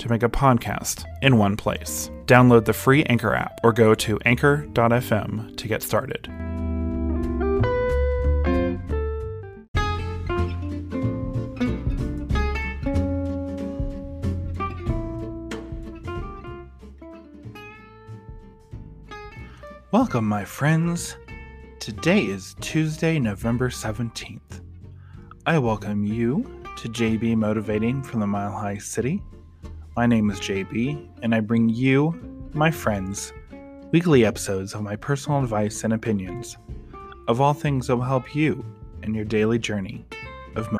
to make a podcast in one place. Download the free Anchor app or go to anchor.fm to get started. Welcome, my friends. Today is Tuesday, November 17th. I welcome you to JB Motivating from the Mile High City. My name is JB, and I bring you, my friends, weekly episodes of my personal advice and opinions of all things that will help you in your daily journey of mo-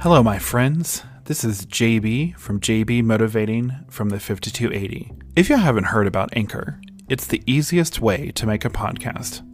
Hello, my friends. This is JB from JB Motivating from the 5280. If you haven't heard about Anchor, it's the easiest way to make a podcast.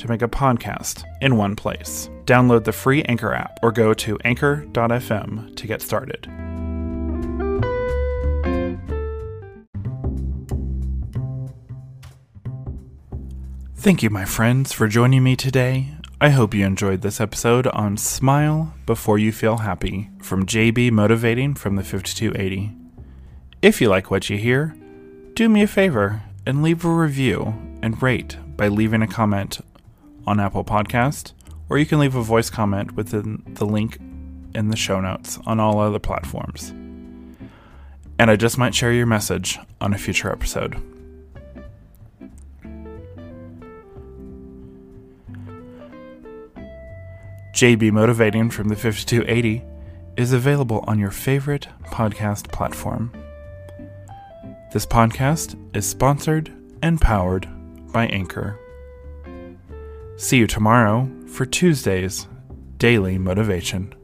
to make a podcast in one place. Download the free Anchor app or go to anchor.fm to get started. Thank you, my friends, for joining me today. I hope you enjoyed this episode on Smile Before You Feel Happy from JB Motivating from the 5280. If you like what you hear, do me a favor and leave a review and rate by leaving a comment on Apple Podcast, or you can leave a voice comment within the link in the show notes on all other platforms. And I just might share your message on a future episode. JB Motivating from the 5280 is available on your favorite podcast platform. This podcast is sponsored and powered by Anchor. See you tomorrow for Tuesday's Daily Motivation.